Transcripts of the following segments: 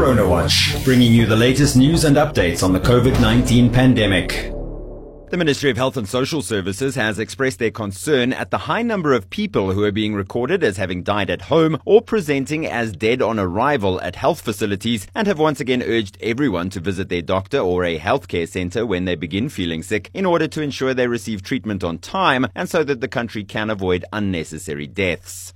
Corona Watch, bringing you the latest news and updates on the COVID 19 pandemic. The Ministry of Health and Social Services has expressed their concern at the high number of people who are being recorded as having died at home or presenting as dead on arrival at health facilities and have once again urged everyone to visit their doctor or a healthcare center when they begin feeling sick in order to ensure they receive treatment on time and so that the country can avoid unnecessary deaths.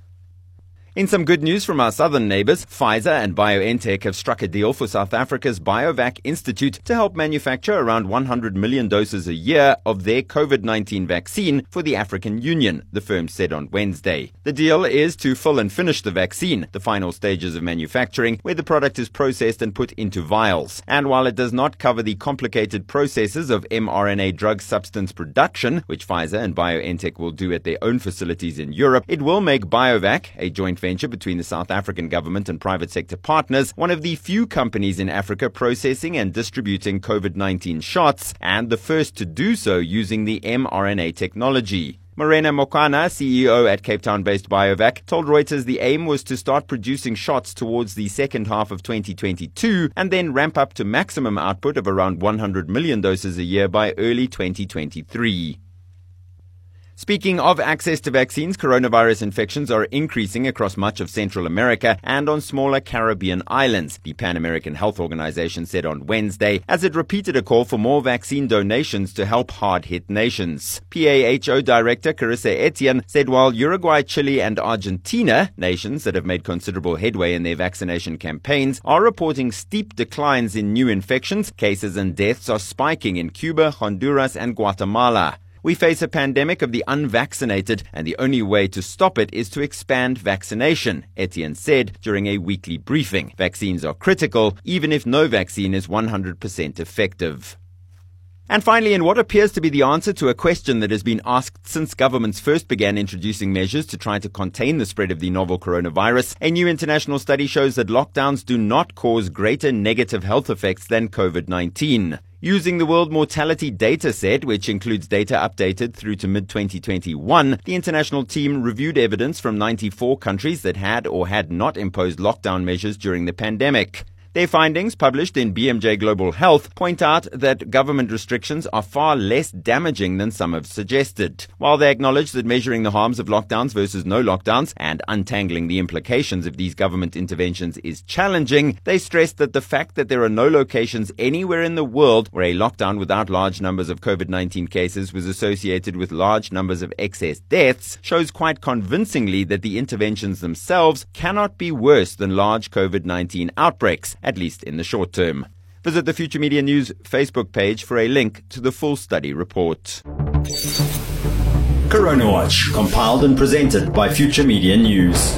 In some good news from our southern neighbours, Pfizer and BioNTech have struck a deal for South Africa's BioVac Institute to help manufacture around 100 million doses a year of their COVID 19 vaccine for the African Union, the firm said on Wednesday. The deal is to fill and finish the vaccine, the final stages of manufacturing, where the product is processed and put into vials. And while it does not cover the complicated processes of mRNA drug substance production, which Pfizer and BioNTech will do at their own facilities in Europe, it will make BioVac, a joint venture between the South African government and private sector partners, one of the few companies in Africa processing and distributing COVID 19 shots, and the first to do so using the mRNA technology. Morena Makhoana, CEO at Cape Town based BioVac, told Reuters the aim was to start producing shots towards the second half of 2022 and then ramp up to maximum output of around 100 million doses a year by early 2023. Speaking of access to vaccines, coronavirus infections are increasing across much of Central America and on smaller Caribbean islands, the Pan American Health Organization said on Wednesday, as it repeated a call for more vaccine donations to help hard hit nations. PAHO Director Carissa Etienne said while Uruguay, Chile, and Argentina, nations that have made considerable headway in their vaccination campaigns, are reporting steep declines in new infections, cases and deaths are spiking in Cuba, Honduras, and Guatemala. We face a pandemic of the unvaccinated, and the only way to stop it is to expand vaccination, Etienne said during a weekly briefing. Vaccines are critical, even if no vaccine is 100% effective. And finally, in what appears to be the answer to a question that has been asked since governments first began introducing measures to try to contain the spread of the novel coronavirus, a new international study shows that lockdowns do not cause greater negative health effects than COVID 19. Using the World Mortality Data Set, which includes data updated through to mid 2021, the international team reviewed evidence from 94 countries that had or had not imposed lockdown measures during the pandemic. Their findings, published in BMJ Global Health, point out that government restrictions are far less damaging than some have suggested. While they acknowledge that measuring the harms of lockdowns versus no lockdowns and untangling the implications of these government interventions is challenging, they stress that the fact that there are no locations anywhere in the world where a lockdown without large numbers of COVID 19 cases was associated with large numbers of excess deaths shows quite convincingly that the interventions themselves cannot be worse than large COVID 19 outbreaks at least in the short term. Visit the Future Media News Facebook page for a link to the full study report. Corona Watch, compiled and presented by Future Media News.